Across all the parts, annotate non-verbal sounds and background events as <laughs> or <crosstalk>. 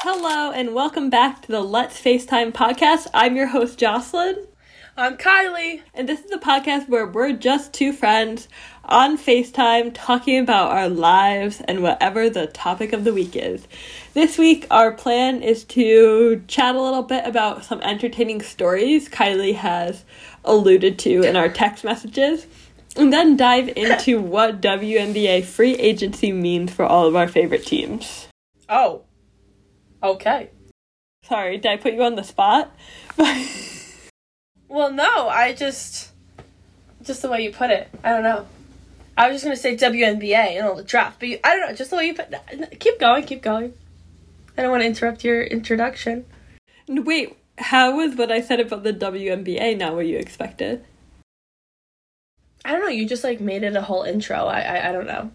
Hello, and welcome back to the Let's FaceTime podcast. I'm your host, Jocelyn. I'm Kylie. And this is a podcast where we're just two friends on FaceTime talking about our lives and whatever the topic of the week is. This week, our plan is to chat a little bit about some entertaining stories Kylie has alluded to in our text messages, and then dive into <laughs> what WNBA free agency means for all of our favorite teams. Oh. Okay. Sorry, did I put you on the spot? <laughs> Well, no, I just. Just the way you put it. I don't know. I was just going to say WNBA and all the draft, but you, I don't know, just the way you put Keep going, keep going. I don't want to interrupt your introduction. Wait, how was what I said about the WNBA not what you expected? I don't know, you just like made it a whole intro. I, I, I don't know.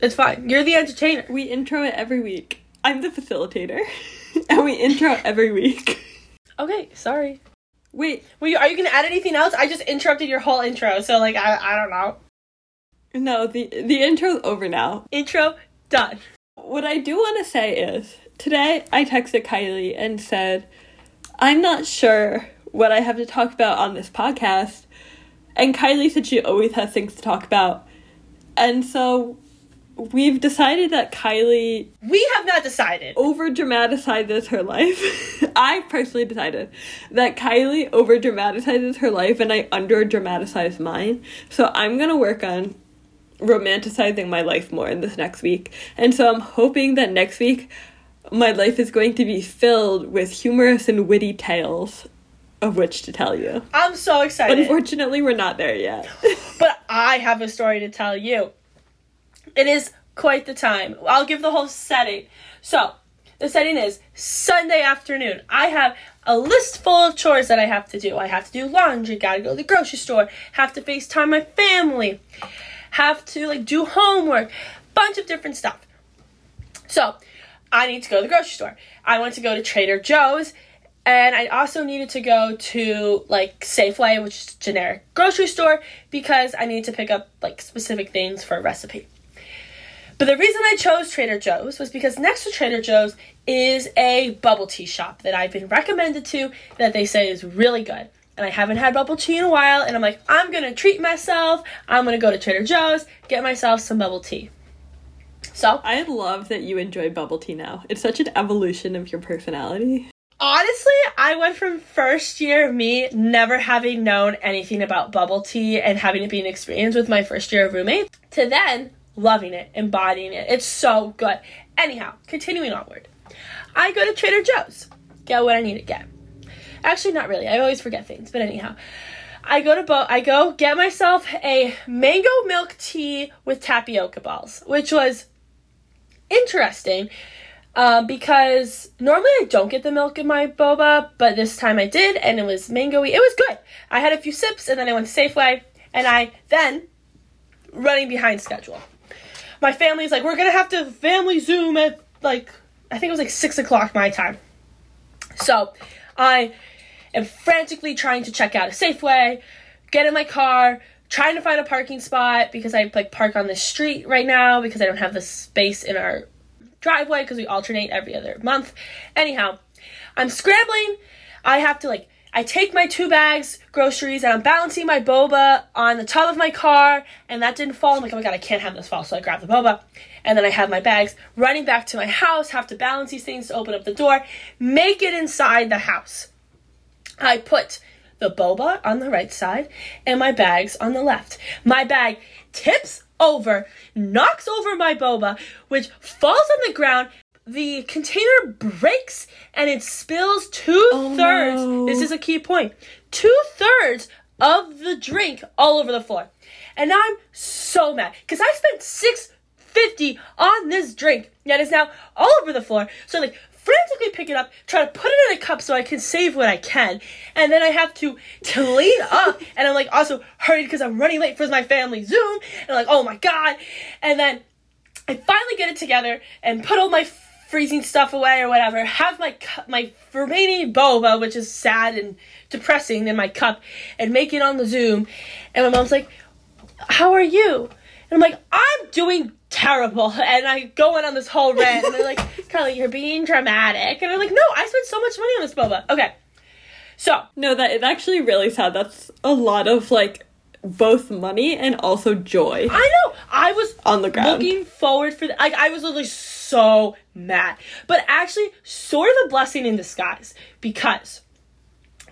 It's fine. You're the entertainer. We intro it every week. I'm the facilitator, <laughs> and we intro every week. Okay, sorry. Wait, you, are you going to add anything else? I just interrupted your whole intro, so like, I, I don't know. no, the the intro's over now. Intro, done. What I do want to say is today I texted Kylie and said, I'm not sure what I have to talk about on this podcast. And Kylie said she always has things to talk about. And so we've decided that Kylie We have not decided. over dramatizes her life. <laughs> I personally decided that Kylie over dramatizes her life and I under dramatize mine. So I'm gonna work on romanticizing my life more in this next week. And so I'm hoping that next week my life is going to be filled with humorous and witty tales of which to tell you. I'm so excited. Unfortunately, we're not there yet. But I have a story to tell you. It is quite the time. I'll give the whole setting. So, the setting is Sunday afternoon. I have a list full of chores that I have to do. I have to do laundry, gotta go to the grocery store, have to FaceTime my family, have to like do homework, bunch of different stuff. So, I need to go to the grocery store. I want to go to Trader Joe's and I also needed to go to like Safeway, which is generic grocery store, because I needed to pick up like specific things for a recipe. But the reason I chose Trader Joe's was because next to Trader Joe's is a bubble tea shop that I've been recommended to that they say is really good. And I haven't had bubble tea in a while, and I'm like, I'm gonna treat myself. I'm gonna go to Trader Joe's, get myself some bubble tea. So, I love that you enjoy bubble tea now. It's such an evolution of your personality. honestly, I went from first year of me never having known anything about bubble tea and having it be an experience with my first year of roommate to then loving it, embodying it. It's so good. Anyhow, continuing onward. I go to Trader Joe's, get what I need to get. Actually, not really. I always forget things, but anyhow. I go to Bo- I go get myself a mango milk tea with tapioca balls, which was interesting um, because normally I don't get the milk in my boba, but this time I did, and it was mangoey. It was good. I had a few sips, and then I went to Safeway, and I then running behind schedule. My family's like, we're gonna have to family Zoom at like I think it was like six o'clock my time. So I am frantically trying to check out a Safeway, get in my car, trying to find a parking spot because I like park on the street right now because I don't have the space in our driveway because we alternate every other month. Anyhow, I'm scrambling. I have to like I take my two bags groceries and I'm balancing my boba on the top of my car and that didn't fall. I'm like, oh my god, I can't have this fall. So I grab the boba and then I have my bags running back to my house, have to balance these things to open up the door, make it inside the house. I put the boba on the right side and my bags on the left. My bag tips over, knocks over my boba, which falls on the ground. The container breaks and it spills two thirds. Oh, no. This is a key point. Two thirds of the drink all over the floor. And I'm so mad because I spent six fifty on this drink that is now all over the floor. So like frantically pick it up, try to put it in a cup so I can save what I can, and then I have to clean up, <laughs> and I'm like also hurried because I'm running late for my family Zoom, and I'm like oh my god, and then I finally get it together and put all my freezing stuff away or whatever. Have my cu- my remaining boba, which is sad and depressing, in my cup, and make it on the Zoom. And my mom's like, "How are you?" And I'm like, "I'm doing." Terrible, <laughs> and I go in on this whole rant, and they're like, <laughs> "Carly, you're being dramatic," and I'm like, "No, I spent so much money on this boba." Okay, so No, that it's actually really sad. That's a lot of like both money and also joy I know I was on the ground. looking forward for the, like I was literally so mad, but actually sort of a blessing in disguise because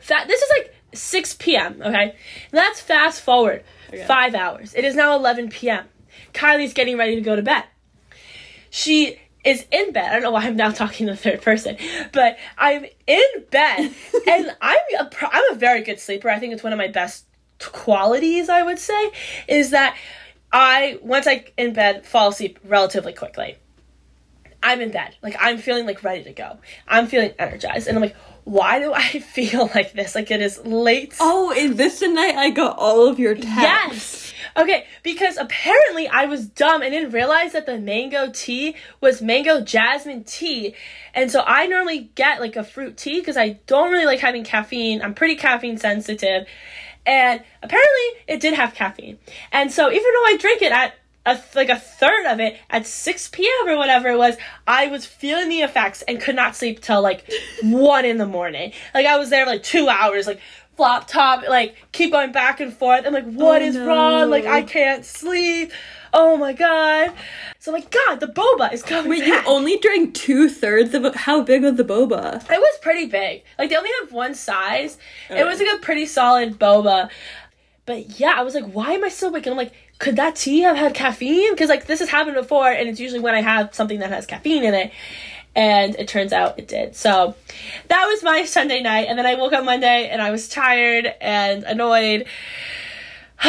that this is like 6 p.m. Okay, let's fast forward Okay. five hours. It is now 11 p.m. Kylie's getting ready to go to bed. She is in bed. I don't know why I'm now talking to the third person, but I'm in bed <laughs> and I'm a, pro- I'm a very good sleeper. I think it's one of my best qualities. I would say is that I once I in bed fall asleep relatively quickly. I'm in bed, like I'm feeling like ready to go. I'm feeling energized, and I'm like, why do I <laughs> feel like this? Like it is late. Oh, is this the night I got all of your texts? Yes. Okay, because apparently I was dumb and didn't realize that the mango tea was mango jasmine tea. And so I normally get like a fruit tea because I don't really like having caffeine. I'm pretty caffeine sensitive. And apparently it did have caffeine. And so even though I drink it at a, like a third of it at 6 p.m. or whatever it was, I was feeling the effects and could not sleep till like <laughs> 1 in the morning. Like I was there for like two hours, like flop top, like keep going back and forth. I'm like, oh, what Oh, is no. wrong? Like I can't sleep. Oh my god. So I'm like, God, the boba is coming Wait, you only drank two thirds of it. How big was the boba? It was pretty big. Like they only have one size. It Oh. was like a pretty solid boba. But yeah, I was like, why am I so waking? I'm like, could that tea have had caffeine? Because like this has happened before, and it's usually when I have something that has caffeine in it. And it turns out it did. So that was my Sunday night. And then I woke up Monday and I was tired and annoyed. <sighs>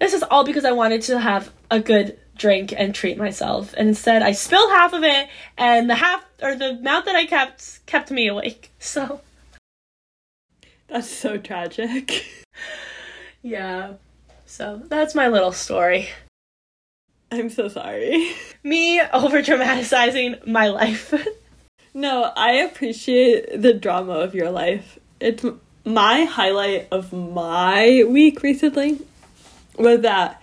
this is all because I wanted to have a good drink and treat myself. And instead I spilled half of it and the half or the amount that I kept kept me awake. <laughs> So That's so tragic. yeah. So that's my little story. I'm so sorry. <laughs> Me over dramatizing my life. No, I appreciate the drama of your life. It's my highlight of my week recently was that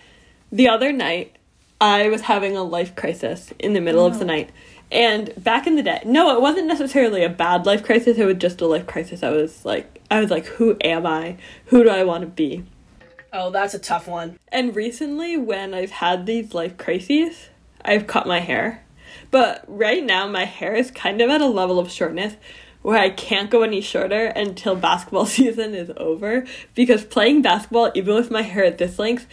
the other night I was having a life crisis in the middle of the oh. night. And back in the day, no, it wasn't necessarily a bad life crisis, it was just a life crisis. I was like I was like who am I? Who do I want to be? Oh, that's a tough one. And recently, when I've had these life crises, I've cut my hair. But right now, my hair is kind of at a level of shortness where I can't go any shorter until basketball <laughs> season is over. Because playing basketball, even with my hair at this length,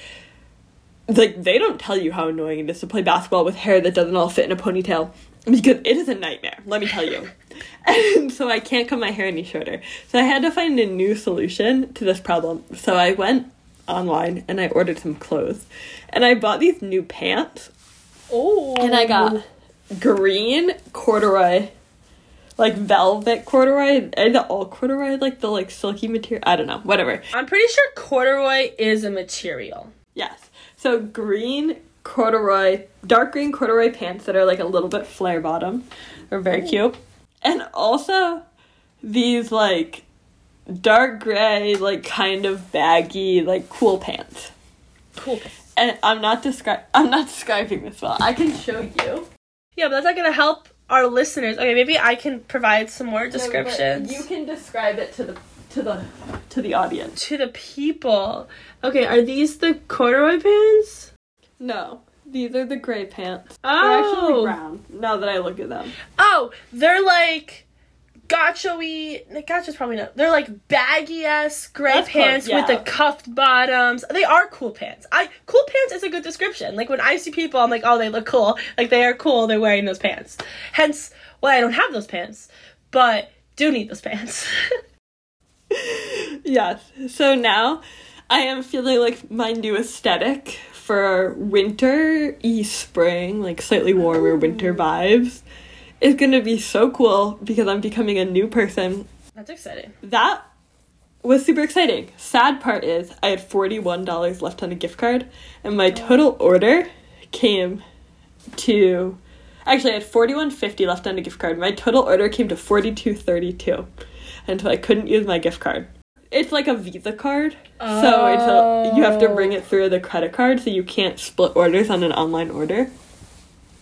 like they don't tell you how annoying it is to play basketball with hair that doesn't all fit in a ponytail because it is a nightmare let me tell you <laughs> and so i can't cut my hair any shorter so i had to find a new solution to this problem so i went online and i ordered some clothes. And i bought these new pants. Oh. and i got green corduroy like velvet corduroy. And all corduroy? Like the like silky material? I don't know. Whatever. I'm pretty sure corduroy is a material. Yes. So green corduroy, dark green corduroy pants that are like a little bit flare bottom. Are very cute. And also these like dark gray, like kind of baggy, like cool pants. Cool. And I'm not descri- I'm not describing this well. I can show you. Yeah, but that's not gonna help our listeners. Okay, maybe I can provide some more descriptions. You can describe it to the to the to the audience. to the people. Okay, are these the corduroy pants? No. These are the gray pants. Oh. They're actually brown, oh. now that I look at them. Oh, they're like gaucho-y. no, Gaucho's probably not. They're like baggy ass gray That's pants with yeah. the cuffed bottoms. They are cool pants. I cool pants is a good description. Like when I see people, I'm like, oh, they look cool. Like they are cool. They're wearing those pants. Hence why I don't have those pants, but do need those pants. <laughs> Yes. So now I am feeling like my new aesthetic for winter e spring, like slightly warmer winter vibes, is gonna be so cool because I'm becoming a new person. That's exciting. That was super exciting. Sad part is I had $41 left on a gift card and my oh. total order came to Actually, I had forty one fifty left on a gift card. My total order came to forty two thirty two, and so I couldn't use my gift card. It's like a Visa card, so it's a, you have to oh. bring it through the credit card, so you can't split orders on an online order.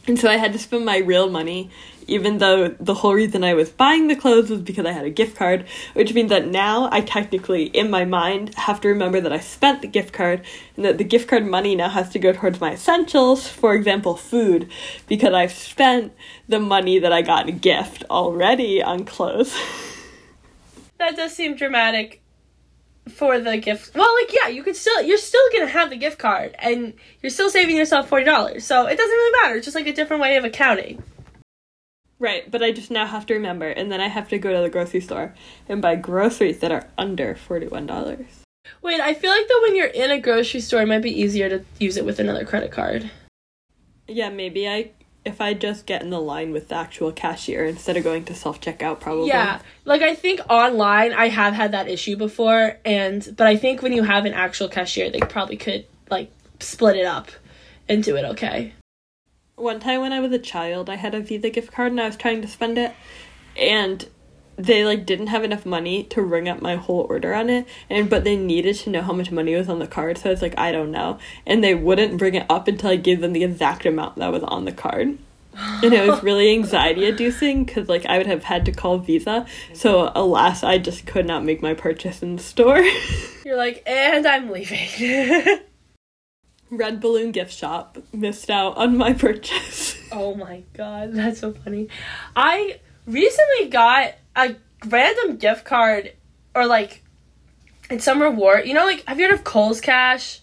And so I had to spend my real money, even though the whole reason I was buying the clothes was because I had a gift card, which means that now I technically, in my mind, have to remember that I spent the gift card and that the gift card money now has to go towards my essentials, for example, food, because I've spent the money that I got in a gift already on clothes. <laughs> That does seem dramatic for the gift. Well, like yeah, you could still you're still gonna have the gift card, and you're still saving yourself forty dollars. So it doesn't really matter. It's just like a different way of accounting. Right, but I just now have to remember, and then I have to go to the grocery store and buy groceries that are under $41. Wait, I feel like though when you're in a grocery store, it might be easier to use it with another credit card. Yeah, maybe I if I just get in the line with the actual cashier instead of going to self checkout, probably. Yeah, like I think online I have had that issue before, and but I think when you have an actual cashier, they probably could like split it up and do it okay. One time when I was a child, I had a Visa gift card and I was trying to spend it, and they like didn't have enough money to ring up my whole order on it, and but they needed to know how much money was on the card, so it's like, I don't know, and they wouldn't bring it up until I gave them the exact amount that was on the card. and it was really <laughs> anxiety inducing because like i would have had to call visa so alas i just could not make my purchase in the store You're like, and I'm leaving. <laughs> red balloon gift shop missed out on my purchase <laughs> oh my god, that's so funny. I recently got a random gift card or like it's some reward. You know, like have you heard of Kohl's Cash?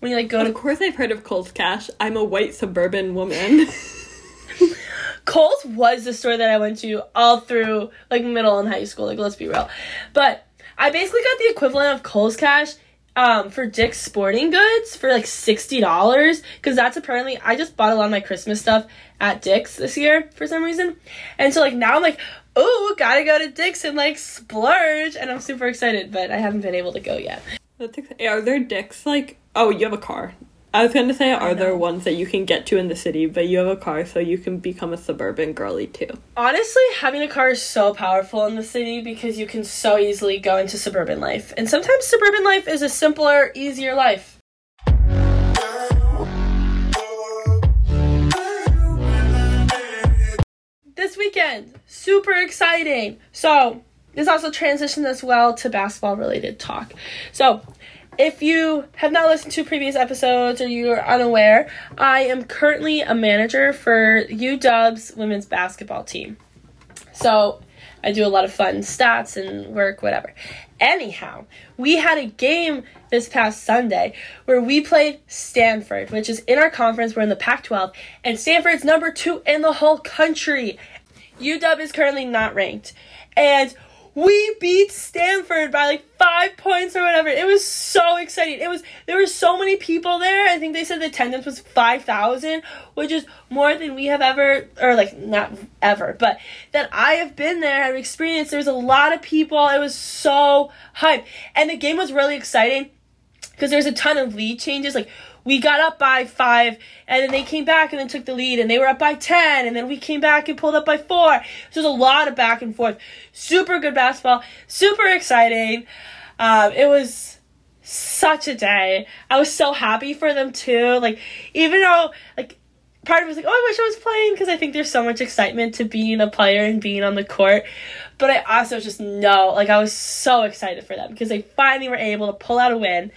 When you like go of to course i've heard of Kohl's cash i'm a white suburban woman <laughs> Kohl's was the store that I went to all through like middle and high school. Like let's be real, but I basically got the equivalent of Kohl's Cash um, for Dick's Sporting Goods for like sixty dollars because that's apparently I just bought a lot of my Christmas stuff at Dick's this year for some reason, and so like now I'm like, oh, gotta go to Dick's and like splurge, and I'm super excited, but I haven't been able to go yet. That's ex- are there dicks like oh you have a car i was going to say are there ones that you can get to in the city but you have a car so you can become a suburban girly too Honestly, having a car is so powerful in the city because you can so easily go into suburban life. And sometimes suburban life is a simpler, easier life. This weekend, super exciting. So, this also transitions as well to basketball related talk. So, if you have not listened to previous episodes or you're unaware, I am currently a manager for UW's women's basketball team. So I do a lot of fun stats and work, whatever. Anyhow, we had a game this past Sunday where we played Stanford, which is in our conference. We're in the Pac 12, and Stanford's number two in the whole country. UW is currently not ranked. And we beat Stanford by like five points or whatever. It was so exciting. It was there were so many people there. I think they said the attendance was five thousand, which is more than we have ever or like not ever, but that I have been there, I've experienced. There was a lot of people. It was so hype. And the game was really exciting because there's a ton of lead changes. Like we got up by five, and then they came back and then took the lead, and they were up by ten, and then we came back and pulled up by four. So there's a lot of back and forth. Super good basketball. Super exciting. Um, it was such a day. I was so happy for them too. Like even though like part of me was like, oh, I wish I was playing because I think there's so much excitement to being a player and being on the court. But I also just know, like, I was so excited for them because they finally were able to pull out a win,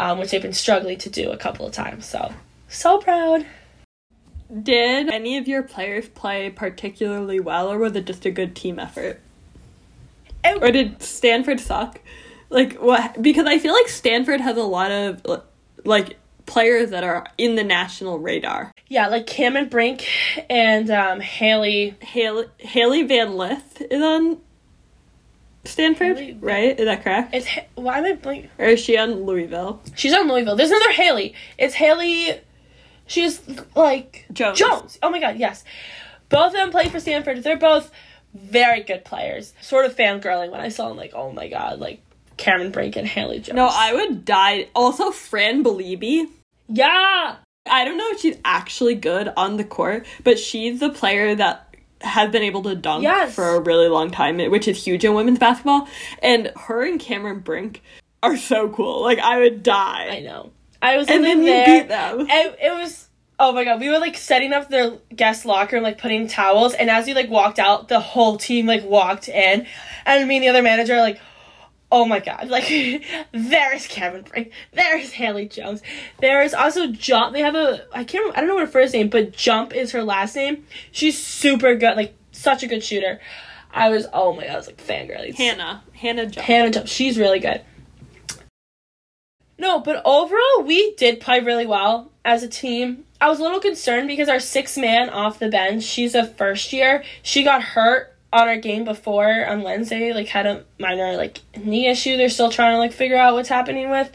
um, which they've been struggling to do a couple of times. So, so proud. did any of your players play particularly well or was it just a good team effort And- or did stanford suck like what because i feel like stanford has a lot of like players that are in the national radar yeah, like Cameron Brink and um, Haley. haley, haley van lith is on stanford Haley right is that correct It's Ha- why am I blank? or is she on louisville She's on Louisville. There's another Haley. It's Haley. She's like Jones. Jones. Oh my God, yes. Both of them play for Stanford. They're both very good players. Sort of fangirling when I saw them. Like, oh my God, like Cameron Brink and Haley Jones. no i would die also fran Belibi yeah. I don't know if she's actually good on the court, but she's the player that has been able to dunk Yes. for a really long time, which is huge in women's basketball. And her and Cameron Brink are so cool. Like I would die. I know. I was And in then you there. beat them. And it was oh my god. We were like setting up their guest locker and like putting towels. And as we like walked out, the whole team like walked in, and me and the other manager are like. Oh my god, like <laughs> there's Cameron Brink, there's Haley Jones. There's also Jump. They have a I can't remember, I don't know her first name, but Jump is her last name. She's super good, like such a good shooter. I was oh my god, I was like fangirling. Hannah. Hannah Jump, Hannah Jump. She's really good. No, but overall, we did play really well as a team. I was a little concerned because our six man off the bench, she's a first year. She got hurt on our game before on Wednesday, like had a minor like knee issue. They're still trying to like figure out what's happening with.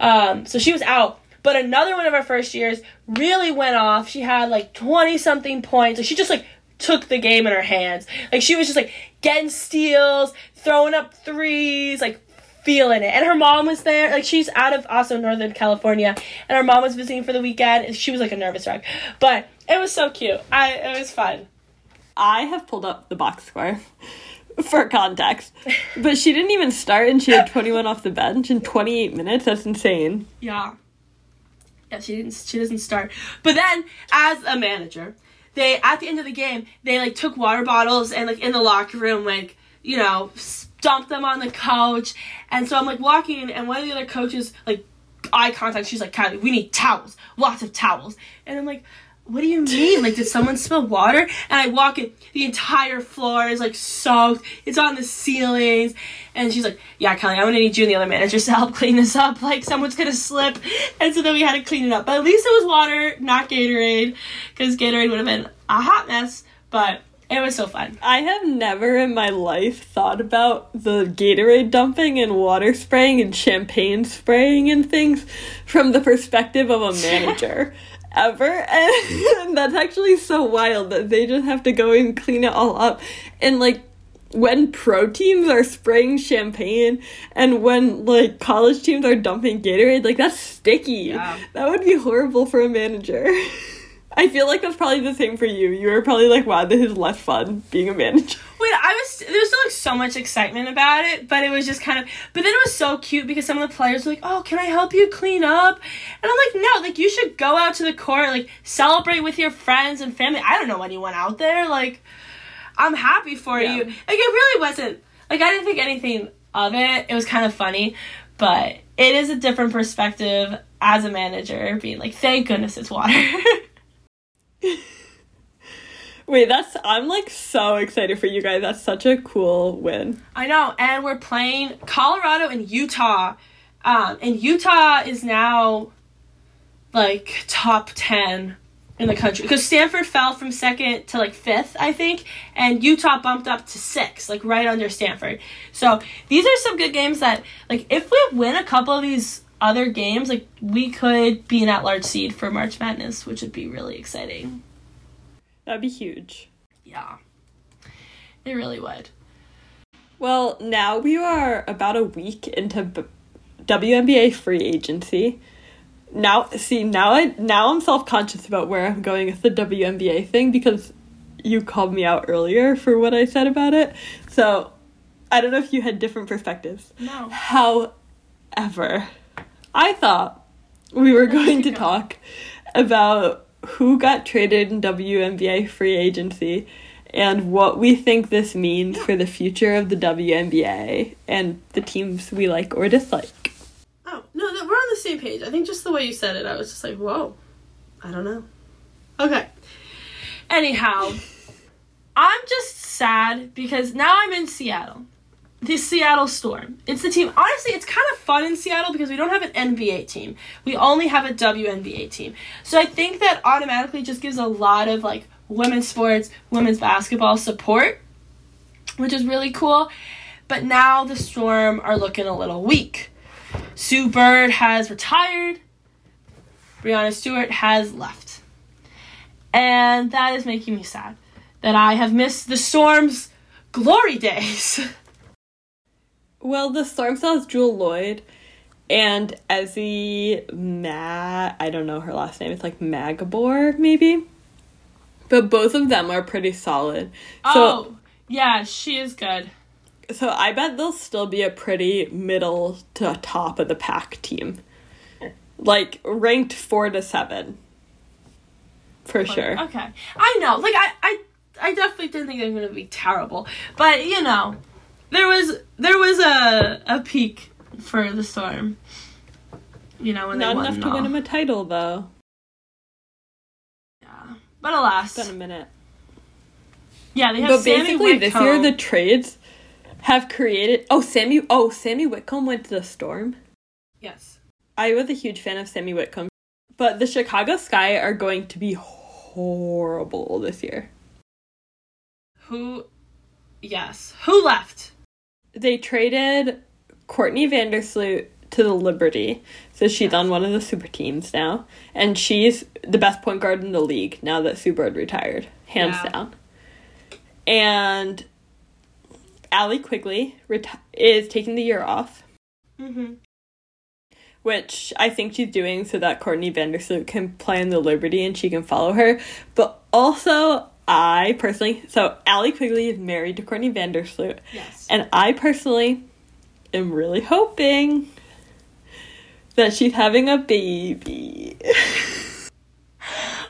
Um, so she was out. But another one of our first years really went off. She had like twenty something points. Like she just like took the game in her hands. Like she was just like getting steals, throwing up threes, like feeling it. And her mom was there. Like she's out of also Northern California, and her mom was visiting for the weekend. And she was like a nervous wreck, but it was so cute. I it was fun. I have pulled up the box score <laughs> for context. But she didn't even start and she had <laughs> 21 off the bench in 28 minutes. That's insane. Yeah. Yeah, she didn't she doesn't start. But then as a manager, they at the end of the game, they like took water bottles and like in the locker room like, you know, dumped them on the couch. And so I'm like walking and one of the other coaches like eye contact, she's like, Kylie, we need towels. Lots of towels. And I'm like, what do you mean? Like, did someone spill water? And I walk in, the entire floor is like soaked. It's on the ceilings. And she's like, Yeah, Kelly, I'm gonna need you and the other managers to help <laughs> clean this up. Like, someone's gonna slip. And so then we had to clean it up. But at least it was water, not Gatorade, because Gatorade would have been a hot mess. But it was so fun. I have never in my life thought about the Gatorade dumping and water spraying and champagne spraying and things from the perspective of a <laughs> manager. Ever <laughs> and that's actually so wild that they just have to go and clean it all up and like when pro teams are spraying champagne and when like college teams are dumping Gatorade, like that's sticky. Yeah. That would be horrible for a manager. <laughs> I feel like that's probably the same for you. You were probably like, wow, this is less fun being a manager. Wait, I was there was still like so much excitement about it, but it was just kind of. But then it was so cute because some of the players were like, "Oh, can I help you clean up?" And I'm like, "No, like you should go out to the court, like celebrate with your friends and family." I don't know anyone out there. Like, I'm happy for Yeah. you. Like it really wasn't. Like I didn't think anything of it. It was kind of funny, but it is a different perspective as a manager, being like, "Thank goodness it's water." <laughs> <laughs> Wait, that's I'm like so excited for you guys. That's such a cool win. I know, and we're playing Colorado and Utah. Um, and Utah is now like top 10 in the country because Stanford fell from second to like fifth, I think, and Utah bumped up to six, like right under Stanford. So these are some good games that, like, if we win a couple of these other games, like, we could be an at large seed for March Madness, which would be really exciting. That'd be huge. Yeah, it really would. Well, now we are about a week into B- WNBA free agency. Now, see, now I now I'm self conscious about where I'm going with the WNBA thing because you called me out earlier for what I said about it. So I don't know if you had different perspectives. No. However, I thought we were going to talk about who got traded in WNBA free agency and what we think this means for the future of the WNBA and the teams we like or dislike. Oh, no, we're on the same page. I think just the way you said it, I was just like, whoa. I don't know. Okay. Anyhow, I'm just sad because now I'm in Seattle. The Seattle Storm. It's the team. Honestly, it's kind of fun in Seattle because we don't have an NBA team. We only have a WNBA team. So I think that automatically just gives a lot of like women's sports, women's basketball support, which is really cool. But now the Storm are looking a little weak. Sue Bird has retired. Breanna Stewart has left. And that is making me sad that I have missed the Storm's glory days. <laughs> Well, the Storm has Jewell Loyd, and Ezi Ma I don't know her last name. It's like Magabor, maybe. But both of them are pretty solid. So oh, yeah, she is good. so I bet they'll still be a pretty middle to top of the pack team. Like ranked four to seven. For sure. Okay. I know. Like I I I definitely didn't think they were gonna be terrible. But you know, there was there was a a peak for the storm. You know, when Not they enough to win him a title though. Yeah. But alas. It's been a minute. Yeah, they have But Sami basically this year the trades have created oh Sami oh Sami Whitcomb went to the storm. Yes. I was a huge fan of Sami Whitcomb. But the Chicago Sky are going to be horrible this year. Who Yes. Who left? They traded Courtney Vandersloot to the Liberty. So she's on one of the super teams now. And she's the best point guard in the league now that Sue Bird retired. Hands down. And Allie Quigley reti- is taking the year off. Mm-hmm. which I think she's doing so that Courtney Vandersloot can play in the Liberty and she can follow her. But also, I personally, so Allie Quigley is married to Courtney Vandersloot, Yes. and I personally am really hoping that she's having a baby. <laughs>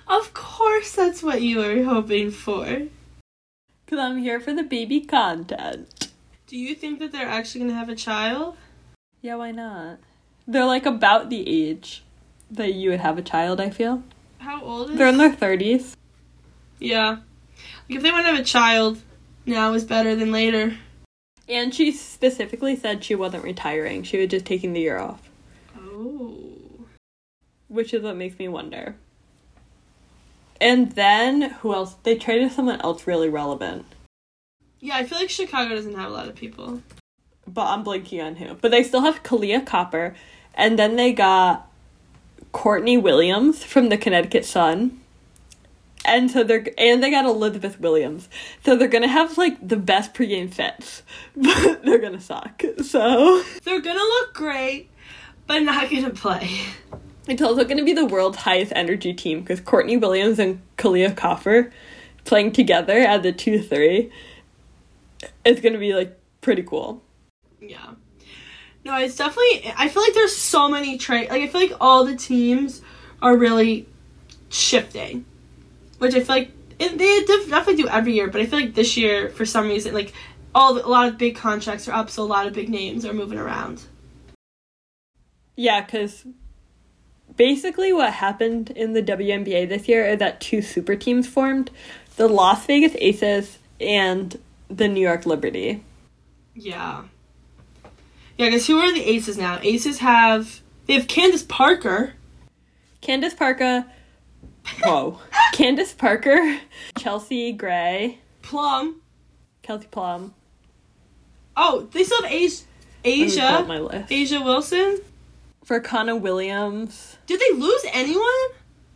Of course that's what you were hoping for. Because I'm here for the baby content. Do you think that they're actually gonna have a child? Yeah, why not? They're like about the age that you would have a child, I feel. How old is They're in their 30s. Yeah. If they want to have a child, now is better than later. And she specifically said she wasn't retiring, she was just taking the year off. Oh. which is what makes me wonder. And then who else? They traded someone else really relevant, Yeah, I feel like Chicago doesn't have a lot of people. but I'm blanking on who. But they still have Kahleah Copper, and then they got Courtney Williams from the Connecticut Sun. And so they're and they got Elizabeth Williams. So they're gonna have like the best pregame fits, <laughs> but they're gonna suck. So They're gonna look great, but not gonna play. It's also to be the world's highest energy team because Courtney Williams and Kahleah Copper playing together at the 2 3 is going to be like pretty cool. Yeah. No, it's definitely. I feel like there's so many trade. Like I feel like all the teams are really shifting, which I feel like it, they definitely do every year. But I feel like this year, for some reason, like all a lot of big contracts are up, so a lot of big names are moving around. Yeah, because basically what happened in the WNBA this year is that two super teams formed the Las Vegas Aces and the New York Liberty. Yeah. Yeah, because who are the Aces now? Aces have they have Candace Parker. Candace Parker. Whoa. <laughs> Candace Parker, Chelsea Gray, Plum. Kelsey Plum. Oh, they still have A'ja. Let me pull up A'ja. my list. A'ja Wilson. For Connor Williams. Did they lose anyone?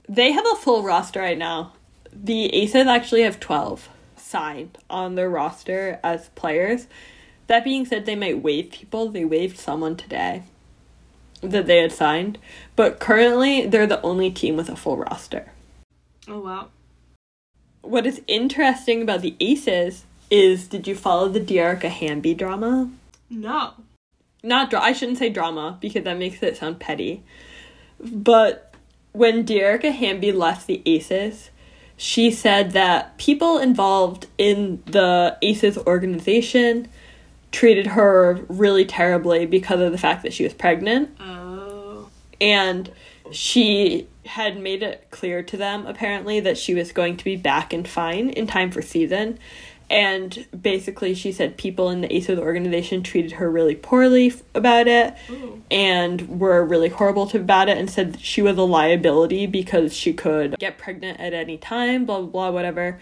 They have a full roster right now. The Aces actually have 12 signed on their roster as players. That being said, they might waive people. They waived someone today that they had signed. But currently, they're the only team with a full roster. Oh wow. What is interesting about the Aces is did you follow the Dearica Hamby drama? No. not dra- I shouldn't say drama because that makes it sound petty. But when Dearica Hamby left the Aces, she said that people involved in the Aces organization treated her really terribly because of the fact that she was pregnant Oh. and she had made it clear to them apparently that she was going to be back and fine in time for season and basically she said people in the aces organization treated her really poorly f- about it Ooh. and were really horrible to about it and said that she was a liability because she could get pregnant at any time blah blah blah whatever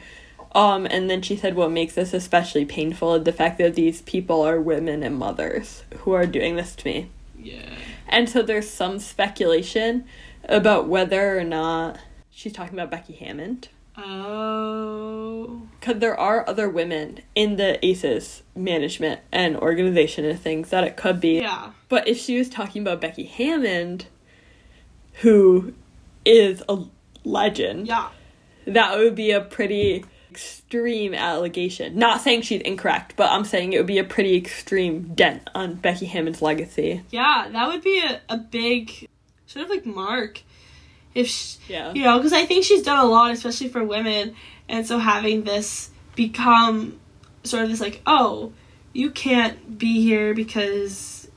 um and then she said what makes this especially painful is the fact that these people are women and mothers who are doing this to me Yeah. and so there's some speculation about whether or not she's talking about Becky Hammon, Oh. Because there are other women in the ACES management and organization and things that it could be. Yeah. But if she was talking about Becky Hammon, who is a legend, Yeah. that would be a pretty extreme allegation. Not saying she's incorrect, but I'm saying it would be a pretty extreme dent on Becky Hammon's legacy. Yeah, that would be a, a big sort of like mark. If sh Yeah. you know, because I think she's done a lot, especially for women, and so having this become sort of this like, oh, you can't be here because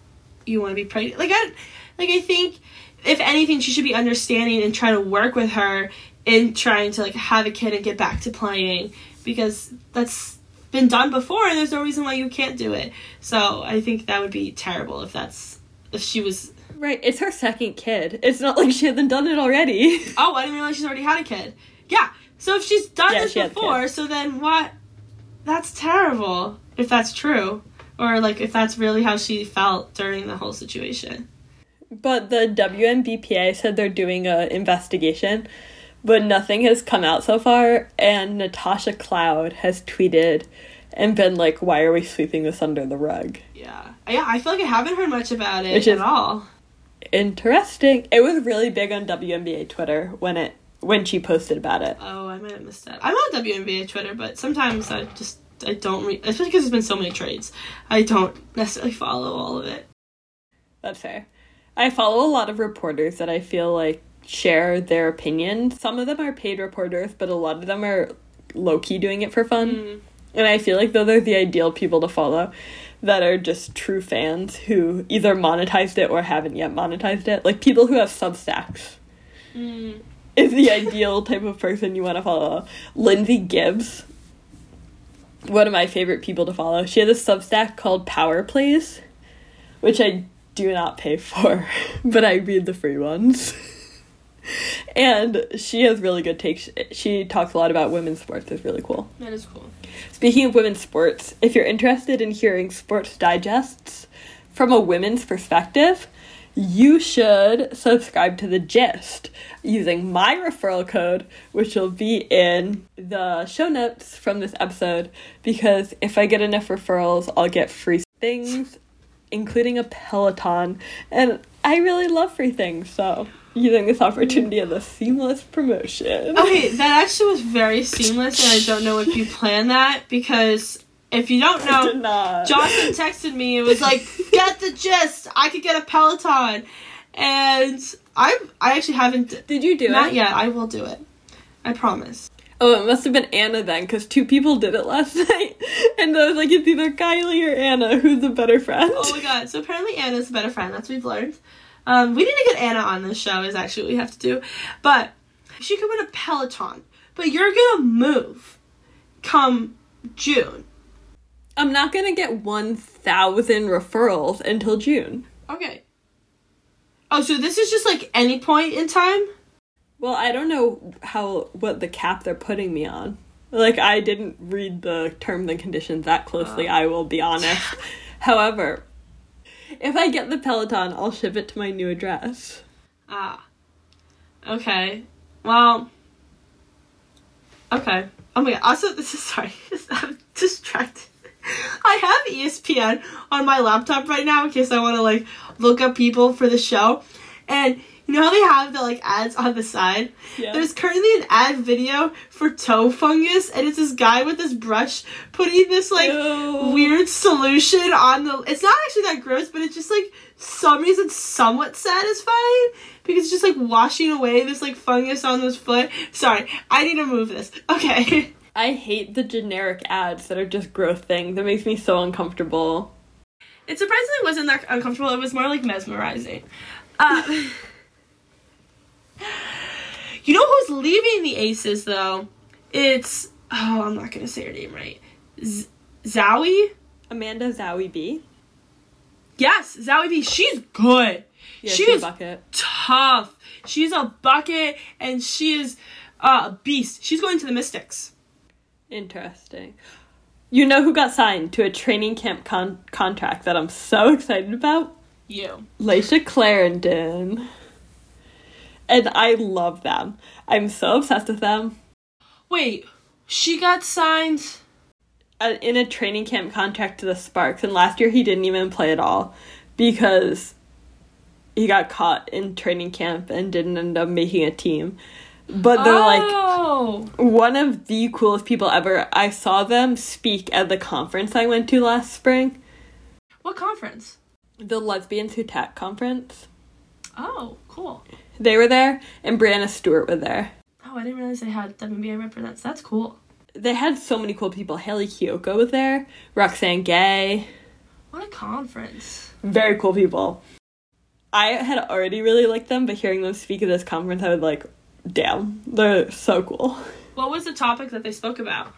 you want to be pregnant. Like I, like I think if anything, she should be understanding and try to work with her in trying to like have a kid and get back to playing because that's been done before and there's no reason why you can't do it. So I think that would be terrible if that's if she was Right, it's her second kid. It's not like she hasn't done it already. <laughs> Oh, I didn't realize she's already had a kid. Yeah. So if she's done Yeah, this she before, so then what? That's terrible. If that's true, or like if that's really how she felt during the whole situation. But the WNBPA said they're doing a investigation, but nothing has come out so far. And Natasha Cloud has tweeted and been like, "Why are we sweeping this under the rug?" Yeah. Yeah. I feel like I haven't heard much about it Which at is- all. Interesting. It was really big on WNBA Twitter when it when she posted about it. Oh, I might have missed that. I'm on WNBA Twitter, but sometimes I just I don't read, especially because there's been so many trades. I don't necessarily follow all of it. That's fair. I follow a lot of reporters that I feel like share their opinion. Some of them are paid reporters, but a lot of them are low key doing it for fun. Mm. And I feel like those are the ideal people to follow that are just true fans who either monetized it or haven't yet monetized it. Like people who have Substacks Mm. is the ideal type of person you want to follow. Lindsay Gibbs, one of my favorite people to follow. She has a Substack called Power Plays, which I do not pay for, <laughs> but I read the free ones. <laughs> and she has really good takes. She talks a lot about women's sports. It's really cool. That is cool. Speaking of women's sports, if you're interested in hearing sports digests from a women's perspective, you should subscribe to The Gist using my referral code, which will be in the show notes from this episode. Because if I get enough referrals, I'll get free things, including a Peloton. And I really love free things, so using this opportunity as a seamless promotion. Okay, that actually was very seamless, and I don't know if you planned that because if you don't know, not. Jocelyn texted me. It was like, "Get the gist. I could get a Peloton," and I I actually haven't Did you do not it? yet. I will do it. I promise. Oh, it must have been Anna then, because two people did it last <laughs> night. And I was like, it's either Kylie or Anna. Who's the better friend? Oh my god! So apparently Anna's a better friend. That's what we've learned. Um, we need to get Anna on this show. Is actually what we have to do. But she could win a Peloton. But you're gonna move come June. I'm not to get 1,000 referrals until June. Okay. Oh, so this is just like any point in time? Well, I don't know how what the cap they're putting me on. Like, I didn't read the terms and conditions that closely, I will be honest. <laughs> However, if I get the Peloton, I'll ship it to my new address. Ah. Okay. Well. Okay. Oh my god. Also, this is <laughs> sorry. I'm distracted. I have ESPN on my laptop right now in case I want to like look up people for the show. And you know how they have the like ads on the side? Yeah. There's currently an ad video for toe fungus, and it's this guy with this brush putting this like Ew. weird solution on the. It's not actually that gross, but it's just like some reason somewhat satisfying because it's just like washing away this like fungus on this foot. Sorry, I need to move this. Okay. <laughs> I hate the generic ads that are just growth things. That makes me so uncomfortable. It surprisingly wasn't that uncomfortable. It was more like mesmerizing. Uh, <laughs> you know who's leaving the Aces though? It's oh, I'm not gonna say her name right. Z- Zahui. Amanda Zahui B. Yes, Zahui B. She's good. Yeah, she she's bucket. tough. She's a bucket, and she is uh, a beast. She's going to the Mystics. Interesting. You know who got signed to a training camp con- contract that I'm so excited about? You. Layshia Clarendon. And I love them. I'm so obsessed with them. Wait, she got signed. uh, in a training camp contract to the Sparks, and last year he didn't even play at all because he got caught in training camp and didn't end up making a team. But they're like oh. one of the coolest people ever. I saw them speak at the conference I went to last spring, what conference? the Lesbians Who Tech conference. Oh, cool. They were there, and Breanna Stewart were there. Oh, I didn't realize they had WNBA represents. That's cool. They had so many cool people. Hayley Kiyoko was there, Roxane Gay. What a conference. very cool people. I had already really liked them, but hearing them speak at this conference, I was like, damn, they're so cool. What was the topic that they spoke about?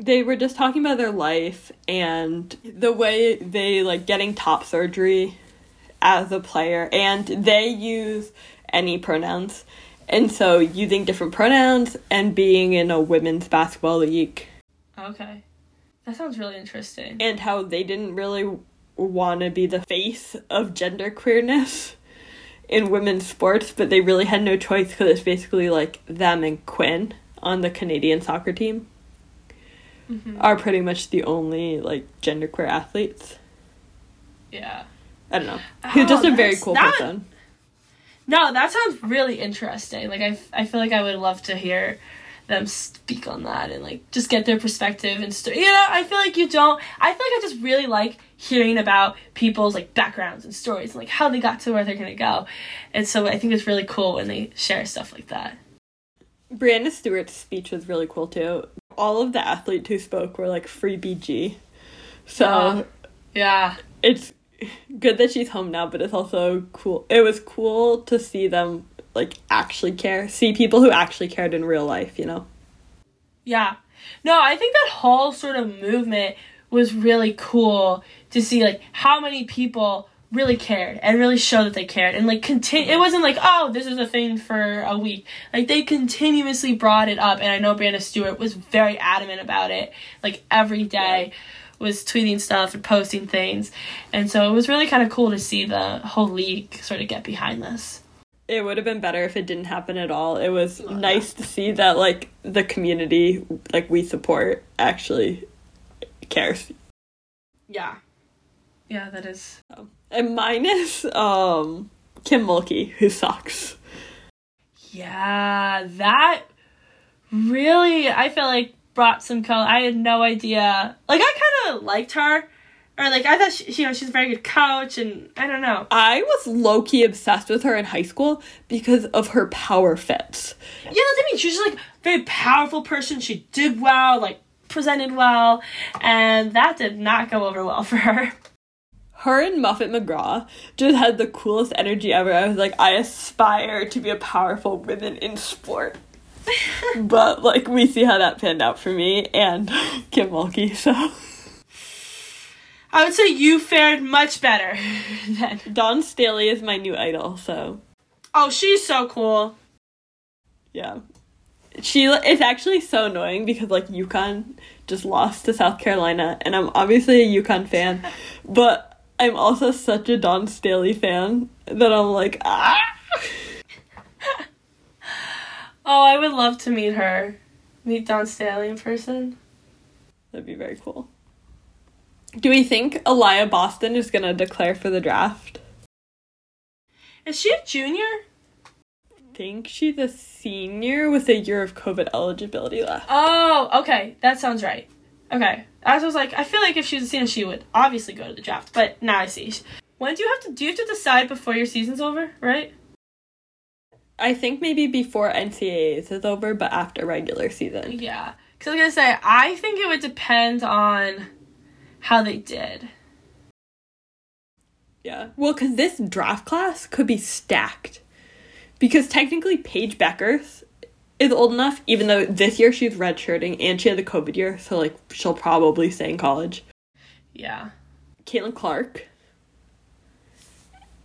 They were just talking about their life and the way they like getting top surgery as a player, and they use any pronouns. And so using different pronouns and being in a women's basketball league Okay. That sounds really interesting. and how they didn't really want to be the face of gender queerness in women's sports, but they really had no choice because it's basically like them and Quinn on the Canadian soccer team Mhm. are pretty much the only like genderqueer athletes. Yeah. I don't know. He's Oh, just a very cool that- person. No, that sounds really interesting. Like I, I feel like I would love to hear them speak on that and like just get their perspective and story. You know, I feel like you don't. I feel like I just really like hearing about people's like backgrounds and stories and like how they got to where they're gonna go. And so I think it's really cool when they share stuff like that. Breanna Stewart's speech was really cool too. All of the athletes who spoke were like free BG. So Uh, Yeah. it's good that she's home now, but it's also cool. It was cool to see them like actually care, see people who actually cared in real life, you know? Yeah. No, I think that whole sort of movement was really cool to see like how many people really cared and really showed that they cared and like continue it wasn't like oh this is a thing for a week like they continuously brought it up and i know Breanna Stewart was very adamant about it like every day was tweeting stuff and posting things and so it was really kind of cool to see the whole league sort of get behind this It would have been better if it didn't happen at all. It was Yeah. nice to see that like the community like we support actually cares. yeah yeah that is And minus um Kim Mulkey, who sucks. Yeah, that really I feel like brought some color. I had no idea. Like I kind of liked her, or like I thought she, you know she's a very good coach, and I don't know. I was low key obsessed with her in high school because of her power fits. Yeah, that's what I mean. She was just like a very powerful person. She did well, like presented well, and that did not go over well for her. Her and Muffet McGraw just had the coolest energy ever. I was like, I aspire to be a powerful woman in sport. <laughs> but like we see how that panned out for me and <laughs> Kim Mulkey, so I would say you fared much better <laughs> then. Dawn Staley is my new idol, so Oh, she's so cool. yeah. She it's actually so annoying because like UConn just lost to South Carolina and I'm obviously a UConn fan, but I'm also such a Dawn Staley fan that I'm like ah Oh, I would love to meet her. Meet Dawn Staley in person. That'd be very cool. Do we think Aliyah Boston is gonna declare for the draft? Is she a junior? I think she's a senior with a year of COVID eligibility left. Oh, okay. That sounds right. Okay. As I was like, I feel like if she was a senior, she would obviously go to the draft. But now I see. When do you have to do you have to decide before your season's over, right? I think maybe before NCAAs is over, but after regular season. Yeah. Because I was gonna say, I think it would depend on how they did. Yeah. Well, because this draft class could be stacked. Because technically, Paige Bueckers is old enough, even though this year she's redshirting and she had the COVID year, so like she'll probably stay in college. Yeah. Caitlin Clark,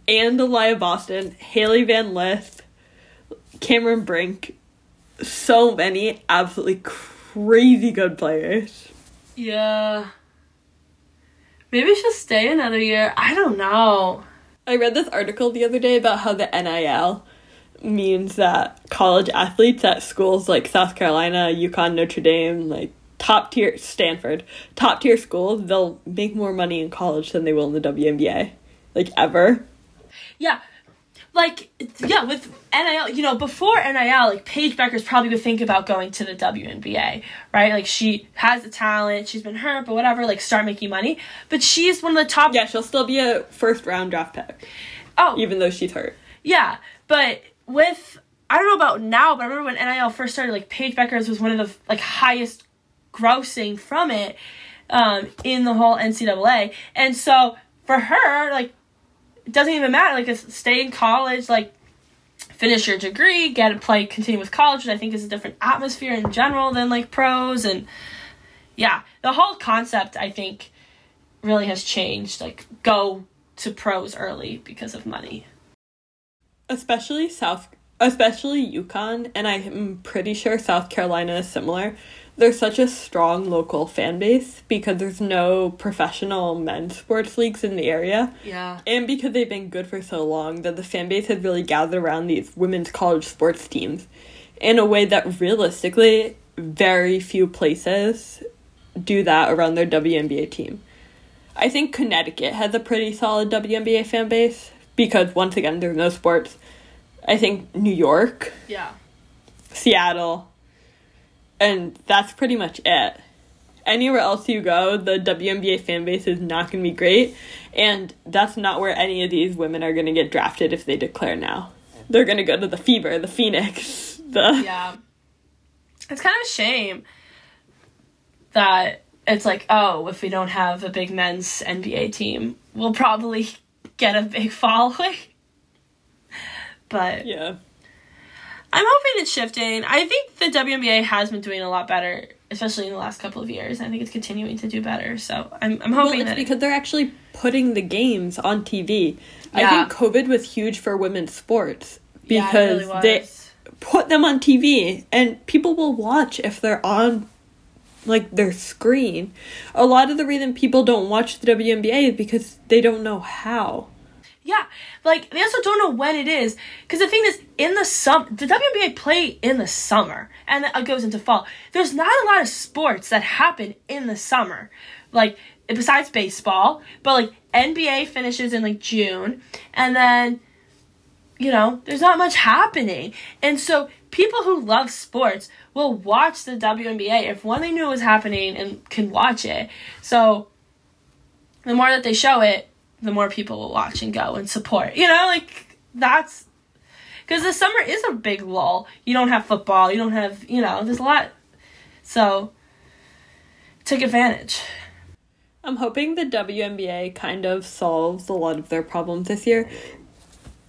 and Aliyah Boston, Hailey Van Lith, Cameron Brink, so many absolutely crazy good players. Yeah. Maybe she'll stay another year. I don't know. I read this article the other day about how the NIL means that college athletes at schools like South Carolina, UConn, Notre Dame, like top tier Stanford, top tier schools, they'll make more money in college than they will in the WNBA. Like ever. Yeah. Like yeah, with NIL, you know, before NIL, like Paige Bueckers probably would think about going to the WNBA, right? Like she has the talent, she's been hurt, but whatever, like start making money. But she's one of the top Yeah, she'll still be a first round draft pick. Oh, even though she's hurt. Yeah, but with I don't know about now, but I remember when NIL first started, like Paige Bueckers was one of the like highest grossing from it um, in the whole NCAA, and so for her, like it doesn't even matter. Like stay in college, like finish your degree, get to play, continue with college, which I think is a different atmosphere in general than like pros, and yeah, the whole concept I think really has changed. Like go to pros early because of money. Especially South especially UConn and I'm pretty sure South Carolina is similar. There's such a strong local fan base because there's no professional men's sports leagues in the area. Yeah. And because they've been good for so long that the fan base has really gathered around these women's college sports teams in a way that realistically very few places do that around their WNBA team. I think Connecticut has a pretty solid WNBA fan base because once again there's no sports. I think New York, Yeah. Seattle, and that's pretty much it. Anywhere else you go, the WNBA fan base is not going to be great, and that's not where any of these women are going to get drafted if they declare now. They're going to go to the Fever, the Phoenix, the Yeah. It's kind of a shame that it's like, oh, if we don't have a big men's NBA team, we'll probably get a big <laughs> following. But yeah. I'm hoping it's shifting. I think the WNBA has been doing a lot better, especially in the last couple of years. I think it's continuing to do better. So I'm, I'm Well, hoping it's that. because they're actually putting the games on TV. I think COVID was huge for women's sports Yeah, because really they put them on TV and people will watch if they're on like their screen. A lot of the reason people don't watch the WNBA is because they don't know how. Yeah, like they also don't know when it is because the thing is, in the sum, the WNBA play in the summer and it goes into fall. There's not a lot of sports that happen in the summer, like besides baseball. But like NBA finishes in like June, and then you know there's not much happening, and so people who love sports will watch the WNBA if one they knew it was happening and can watch it. So the more that they show it, the more people will watch and go and support. You know, like that's because the summer is a big lull. You don't have football. You don't have you know. There's a lot. So take advantage. I'm hoping the WNBA kind of solves a lot of their problems this year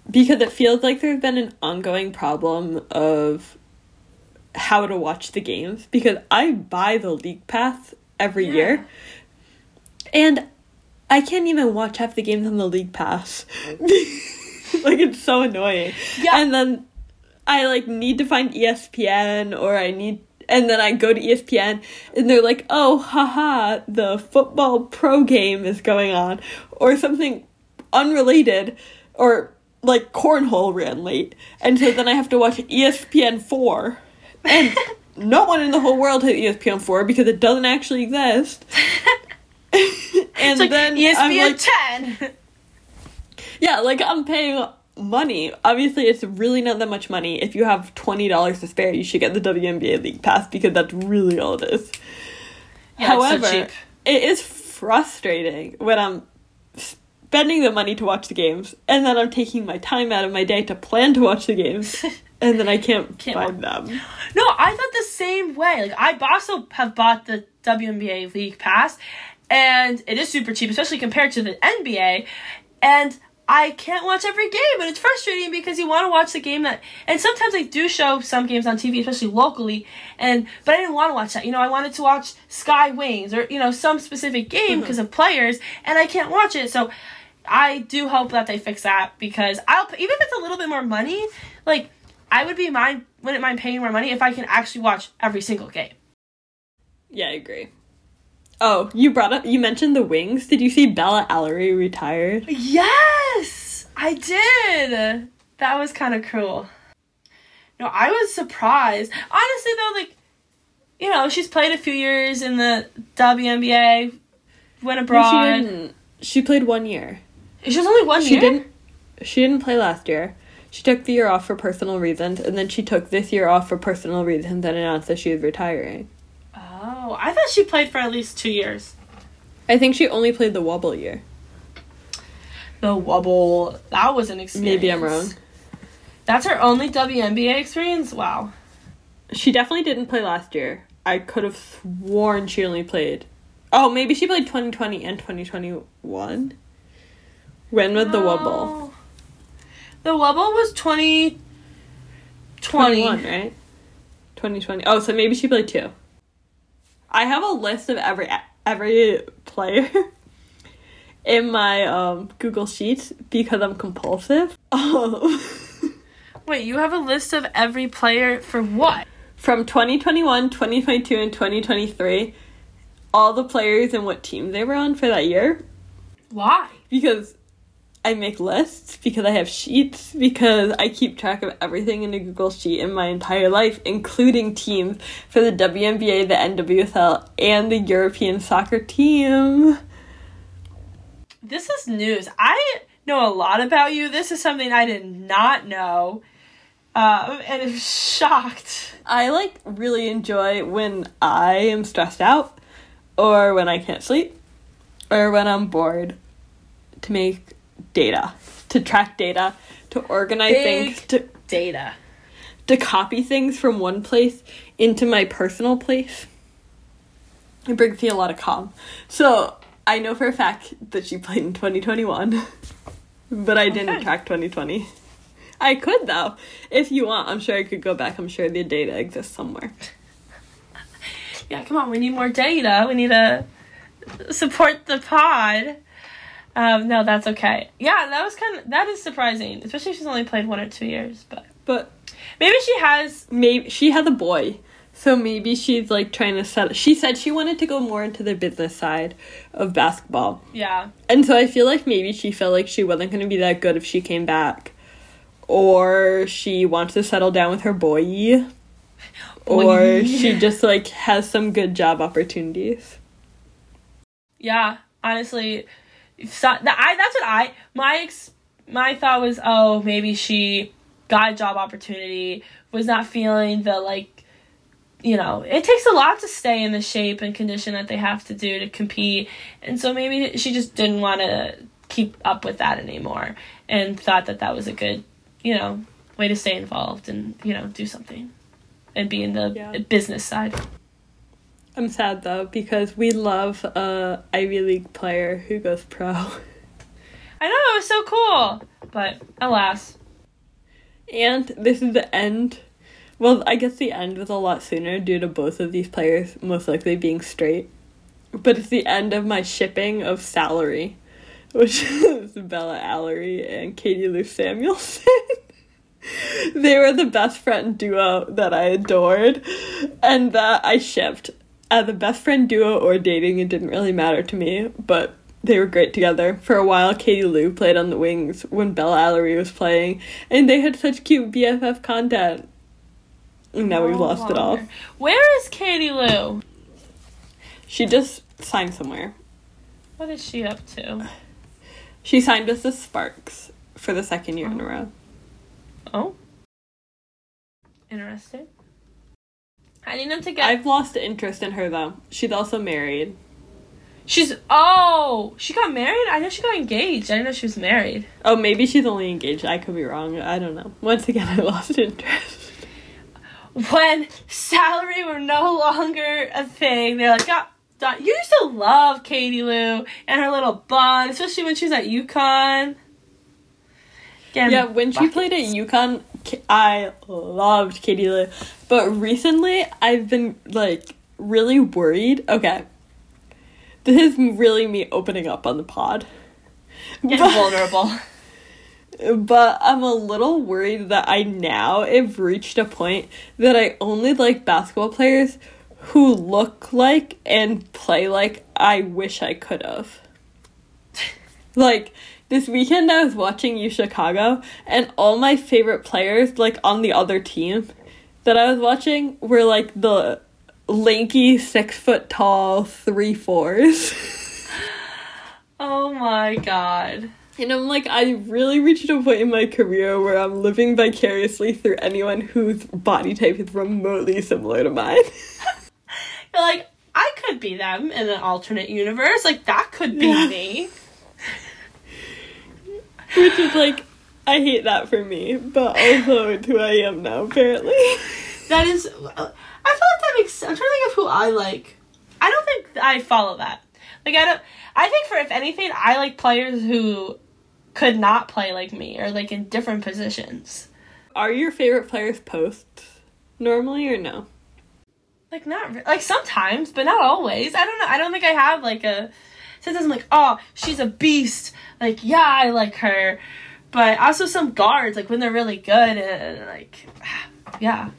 because it feels like there's been an ongoing problem of how to watch the games because I buy the league pass every Yeah. year and I can't even watch half the games on the league pass. <laughs> like it's so annoying. Yeah. And then I like need to find ESPN or I need and then I go to ESPN and they're like, "Oh, haha, the football pro game is going on," or something unrelated, or like cornhole ran late, and so then I have to watch ESPN four, and <laughs> no one in the whole world has ESPN four because it doesn't actually exist. <laughs> <laughs> and like then ESPN I'm like, ten. <laughs> yeah, like I'm paying money. Obviously, it's really not that much money. If you have twenty dollars to spare, you should get the WNBA League Pass because that's really all it is. Yeah, it's so However, cheap. it is frustrating when I'm spending the money to watch the games and then I'm taking my time out of my day to plan to watch the games <laughs> and then I can't, Can't find them. No, I thought the same way. Like I also have bought the WNBA League Pass, and it is super cheap, especially compared to the NBA. And I can't watch every game, and it's frustrating because you want to watch the game that. And sometimes they do show some games on TV, especially locally. And but I didn't want to watch that. You know, I wanted to watch Sky Wings or you know some specific game mm-hmm. because of players, and I can't watch it. So I do hope that they fix that because I'll even if it's a little bit more money, like I would be mind wouldn't mind paying more money if I can actually watch every single game. Yeah, I agree. Oh, you brought up you mentioned the wings. Did you see Bella Alarie retired? Yes, I did. That was kind of cool. No, I was surprised. Honestly, though, like, you know, she's played a few years in the WNBA, went No, abroad. she didn't. She played one year. She was only one She year. didn't. She didn't play last year. She took the year off for personal reasons, and then she took this year off for personal reasons and announced that she was retiring. Oh, I thought she played for at least two years. I think she only played the wobble year. The wobble. That was an experience. Maybe I'm wrong. That's her only WNBA experience? Wow. She definitely didn't play last year. I could have sworn she only played. Oh, maybe she played 2020 and 2021. When was the wobble? The wobble was 2020. 21, right? 2020. Oh, so maybe she played two. I have a list of every every player <laughs> in my um, Google Sheets because I'm compulsive. <laughs> Um, Wait, you have a list of every player for what? from 2021, 2022, and 2023, all the players and what team they were on for that year. Why? Because I make lists, because I have sheets, because I keep track of everything in a Google Sheet in my entire life, including teams for the WNBA, the NWSL, and the European soccer team. This is news. I know a lot about you. This is something I did not know. Um, and I'm shocked. I like really enjoy when I am stressed out, or when I can't sleep, or when I'm bored to make data, to track data, to organize Big things, to Data. to copy things from one place into my personal place. It brings me a lot of calm. So I know for a fact that she played in 2021, <laughs> but I didn't Okay. track 2020. I could though. If you want, I'm sure I could go back. I'm sure the data exists somewhere. Yeah, come on. We need more data. We need to support the pod. Um, no, that's okay. Yeah, that was kind of that is surprising, especially if she's only played one or two years. But But maybe she has. maybe she had a boy. So maybe she's like trying to set she said she wanted to go more into the business side of basketball. Yeah, And so I feel like maybe she felt like she wasn't going to be that good if she came back. Or she wants to settle down with her boy. Or she just like has some good job opportunities. yeah. Honestly, so, that, I that's what I my ex, my thought was. Oh, maybe she got a job opportunity. Was not feeling the like. You know, it takes a lot to stay in the shape and condition that they have to do to compete. And so maybe she just didn't want to keep up with that anymore and thought that that was a good, you know, way to stay involved and, you know, do something and be in the Yeah. business side. I'm sad though because we love a Ivy League player who goes pro. I know, it was so cool. But alas. And this is the end. Well, I guess the end was a lot sooner due to both of these players most likely being straight. But it's the end of my shipping of salary, <laughs> which is Bella Alarie and Katie Lou Samuelson. <laughs> they were the best friend duo that I adored and that I shipped. Uh, As a best friend duo or dating, it didn't really matter to me, but they were great together. For a while, Katie Lou played on the wings when Bella Alarie was playing, and they had such cute BFF content. And now we've No lost it all. Where is Katie Lou? She just signed somewhere. What is she up to? She signed with the Sparks for the second year in a oh. row. Oh. Interesting. I need them to get. I've lost interest in her though. She's also married. She's. Oh! She got married? I know she got engaged. I didn't know she was married. Oh, maybe she's only engaged. I could be wrong. I don't know. Once again, <laughs> I lost interest. When salary were no longer a thing, they're like, "God, God, you used to love Katie Lou and her little bun, especially when she was at UConn. Getting Yeah, when she played at UConn, I loved Katie Lou. But recently, I've been like really worried. Okay, this is really me opening up on the pod. Getting But- vulnerable. <laughs> but I'm a little worried that I now have reached a point that I only like basketball players who look like and play like I wish I could have. <laughs> Like this weekend I was watching U Chicago, and all my favorite players, like on the other team that I was watching, were like the lanky, six foot tall, three fours. <laughs> Oh my god. And I'm like, I really reached a point in my career where I'm living vicariously through anyone whose body type is remotely similar to mine. <laughs> You're like, I could be them in an alternate universe. Like, that could be Yeah. me. Which is like, I hate that for me, but also it's who I am now, apparently. <laughs> That is. Uh, I feel like that makes sense. I'm trying to think of who I like. I don't think I follow that. Like, I don't. I think for if anything, I like players who could not play like me or like in different positions. Are your favorite players posts normally or no? Like not re- like sometimes, but not always. I don't know. I don't think I have like a. Sometimes I'm like, oh, she's a beast. Like, yeah, I like her. But also some guards, like when they're really good, and like, <sighs> yeah,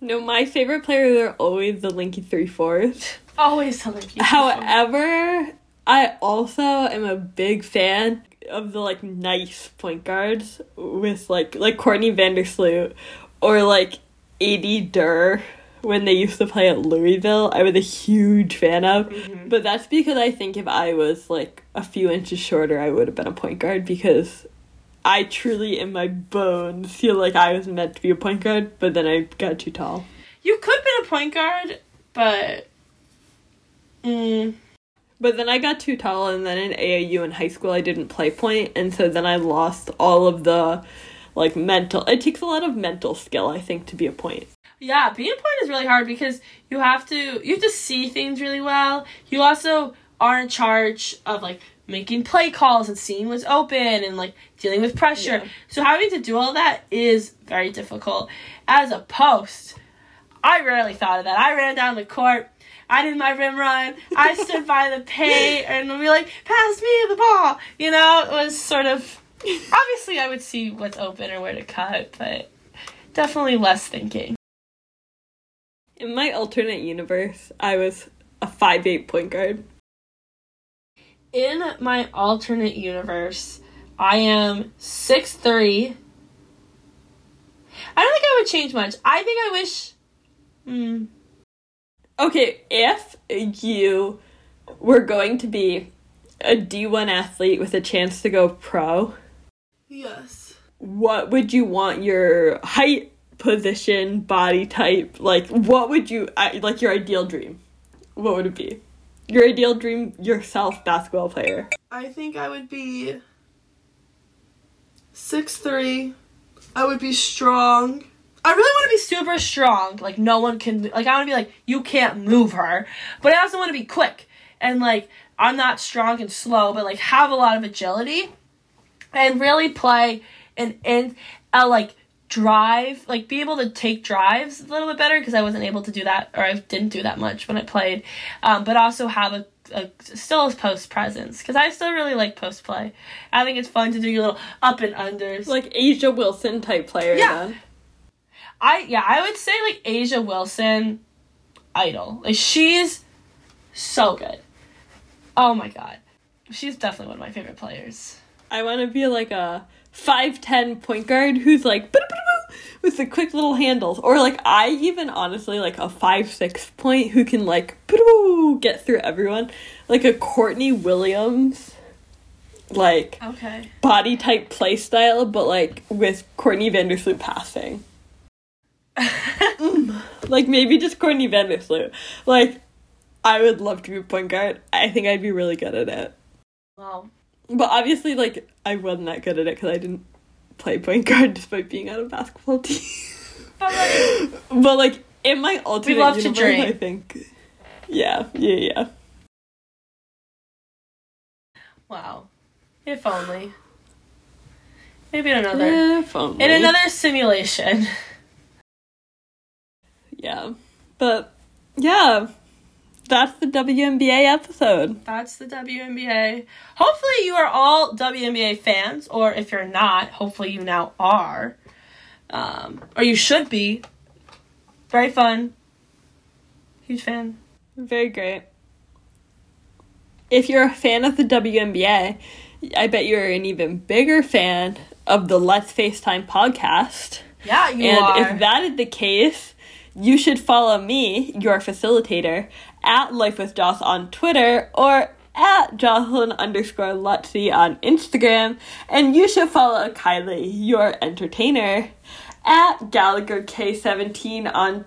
No, my favorite players are always the Linky Three Fours. <laughs> always something beautiful. However, I also am a big fan of the like nice point guards with like like Courtney Vandersloot or like AD Durr when they used to play at Louisville. I was a huge fan of. But that's because I think if I was like a few inches shorter, I would have been a point guard because I truly in my bones feel like I was meant to be a point guard, but then I got too tall. you could have been a point guard, but mm, But then I got too tall, and then in AAU in high school, I didn't play point, and so then I lost all of the like mental. It takes a lot of mental skill, I think, to be a point. Yeah, being a point is really hard because you have to you have to see things really well. You also are in charge of like making play calls and seeing what's open and like dealing with pressure. Yeah. So having to do all that is very difficult. As a post, I rarely thought of that. I ran down the court. I did my rim run. I <laughs> stood by the paint and would be like, pass me the ball. You know, it was sort of obviously I would see what's open or where to cut, but definitely less thinking. In my alternate universe, I was a five eight point guard. In my alternate universe, I am six three. I don't think I would change much. I think I wish. Hmm. Okay, if you were going to be a D1 athlete with a chance to go pro, Yes. what would you want your height, position, body type, like what would you like your ideal dream? What would it be? Your ideal dream yourself basketball player. I think I would be six three. I would be strong. I really want to be super strong. Like no one can. Like I want to be like you can't move her, but I also want to be quick and like I'm not strong and slow, but like have a lot of agility and really play and and uh, like drive like be able to take drives a little bit better because I wasn't able to do that or I didn't do that much when I played, um, but also have a, a still a post presence because I still really like post play. I think it's fun to do your little up and unders. Like A'ja Wilson type player Yeah. then. I yeah, I would say like A'ja Wilson, idol. Like she's so good. Oh my god, she's definitely one of my favorite players. I want to be like a 5'10 point guard who's like with the quick little handles. Or like I even honestly like a 5'6 point who can like get through everyone. Like a Courtney Williams like Okay. body type play style, but like with Courtney Vandersloot passing. <laughs> Like maybe just Courtney Vandersloot. Like I would love to be a point guard. I think I'd be really good at it. well, But obviously, like, I wasn't that good at it because I didn't play point guard despite being on a basketball <laughs> team. but like, but, like, in my alternate love to universe, dream. I think. Yeah, yeah, yeah. wow. If only. Maybe in another If only. in another simulation. Yeah. But, yeah. That's the WNBA episode. That's the WNBA. Hopefully, you are all WNBA fans, or if you're not, hopefully you now are. Um, or you should be. Very fun. Huge fan. Very great. If you're a fan of the WNBA I bet you're an even bigger fan of the Let's FaceTime podcast. Yeah, you and are. if that is the case, you should follow me, your facilitator, at Life with Joss on Twitter or at Jocelyn underscore Luizzi on Instagram. And you should follow Kylie, your entertainer, at Gallagher K17 on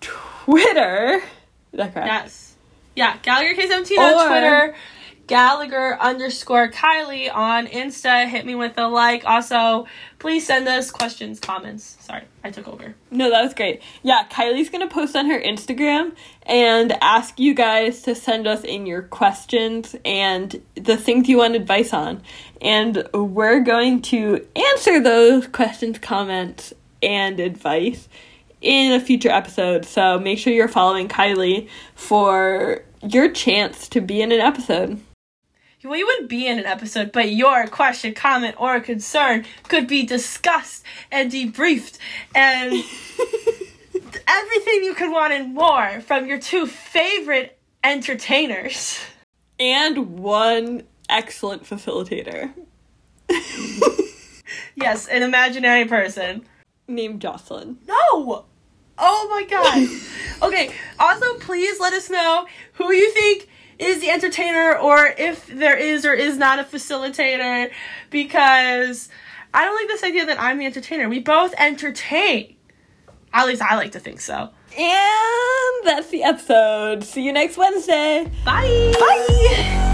Twitter. Is that correct? Yes. Yeah, Gallagher K17 on Twitter. Gallagher underscore Kylie on Insta. Hit me with a like. Also, please send us questions, comments. Sorry, I took over. No, that was great. Yeah, Kylie's gonna post on her Instagram and ask you guys to send us in your questions and the things you want advice on. And we're going to answer those questions, comments, and advice in a future episode. So make sure you're following Kylie for your chance to be in an episode. Well, you wouldn't be in an episode, but your question, comment, or concern could be discussed and debriefed and <laughs> everything you could want and more from your two favorite entertainers. And one excellent facilitator <laughs> Yes, an imaginary person. named Jocelyn. No! Oh my god. <laughs> okay, also please let us know who you think is the entertainer or if there is or is not a facilitator because I don't like this idea that I'm the entertainer. We both entertain. At least I like to think so. And that's the episode. See you next Wednesday. Bye. Bye.